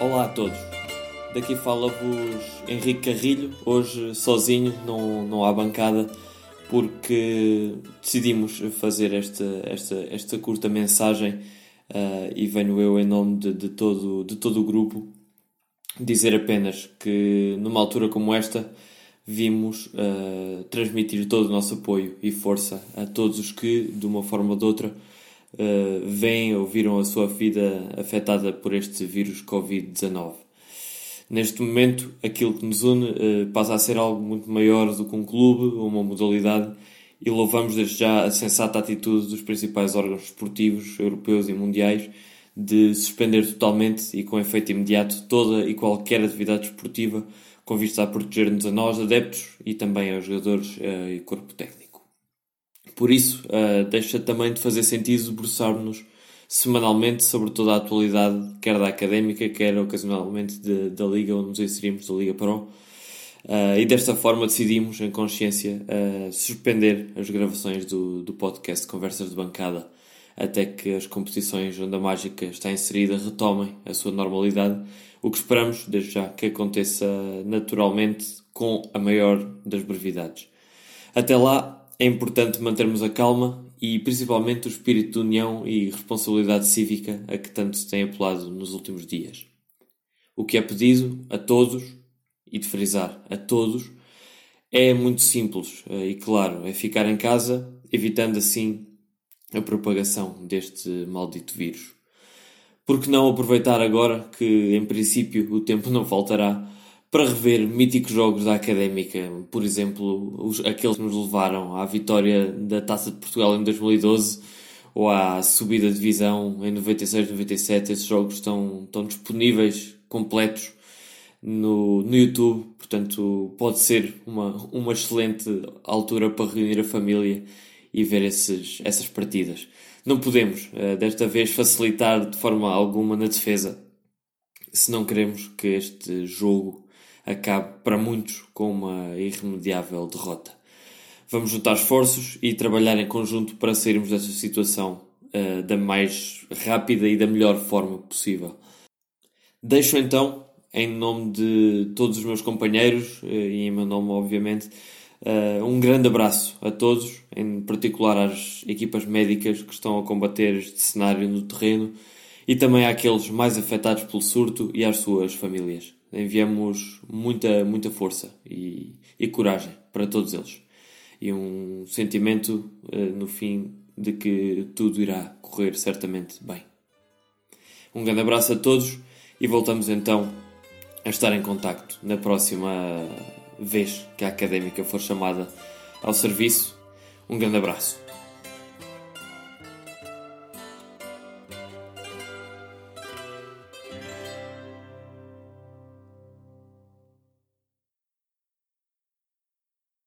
Olá a todos. Daqui fala-vos Henrique Carrilho, hoje sozinho, não, não há bancada, porque decidimos fazer esta, esta, esta curta mensagem uh, e venho eu em nome de, de, todo, de todo o grupo dizer apenas que numa altura como esta vimos uh, transmitir todo o nosso apoio e força a todos os que, de uma forma ou de outra, uh, ou viram a sua vida afetada por este vírus Covid-19. Neste momento, aquilo que nos une uh, passa a ser algo muito maior do que um clube ou uma modalidade e louvamos desde já a sensata atitude dos principais órgãos esportivos europeus e mundiais de suspender totalmente e com efeito imediato toda e qualquer atividade esportiva com vista a proteger-nos a nós, adeptos, e também aos jogadores uh, e corpo técnico. Por isso, uh, deixa também de fazer sentido debruçar-nos semanalmente sobre toda a atualidade, quer da académica, quer ocasionalmente de, da Liga onde nos inserimos, da Liga Pro. Uh, e desta forma decidimos, em consciência, uh, suspender as gravações do, do podcast Conversas de Bancada até que as competições onde a mágica está inserida retomem a sua normalidade o que esperamos, desde já, que aconteça naturalmente com a maior das brevidades. Até lá, é importante mantermos a calma e principalmente o espírito de união e responsabilidade cívica a que tanto se tem apelado nos últimos dias. O que é pedido a todos, e de frisar a todos, é muito simples eh, e claro, é ficar em casa, evitando assim a propagação deste maldito vírus. Por que não aproveitar agora que, em princípio, o tempo não faltará para rever míticos jogos da Académica, por exemplo, os, aqueles que nos levaram à vitória da Taça de Portugal em 2012 ou à subida de divisão em 96-97. Esses jogos estão, estão disponíveis, completos, no, no YouTube, portanto, pode ser uma, uma excelente altura para reunir a família e ver esses, essas partidas. Não podemos, eh, desta vez, facilitar de forma alguma na defesa, se não queremos que este jogo acabe para muitos com uma irremediável derrota. Vamos juntar esforços e trabalhar em conjunto para sairmos desta situação uh, da mais rápida e da melhor forma possível. Deixo então, em nome de todos os meus companheiros uh, e em meu nome, obviamente, Uh, um grande abraço a todos, em particular às equipas médicas que estão a combater este cenário no terreno e também àqueles mais afetados pelo surto e às suas famílias. Enviamos muita, muita força e, e coragem para todos eles e um sentimento uh, no fim de que tudo irá correr certamente bem. Um grande abraço a todos e voltamos então a estar em contacto na próxima vez que a académica for chamada ao serviço. Um grande abraço.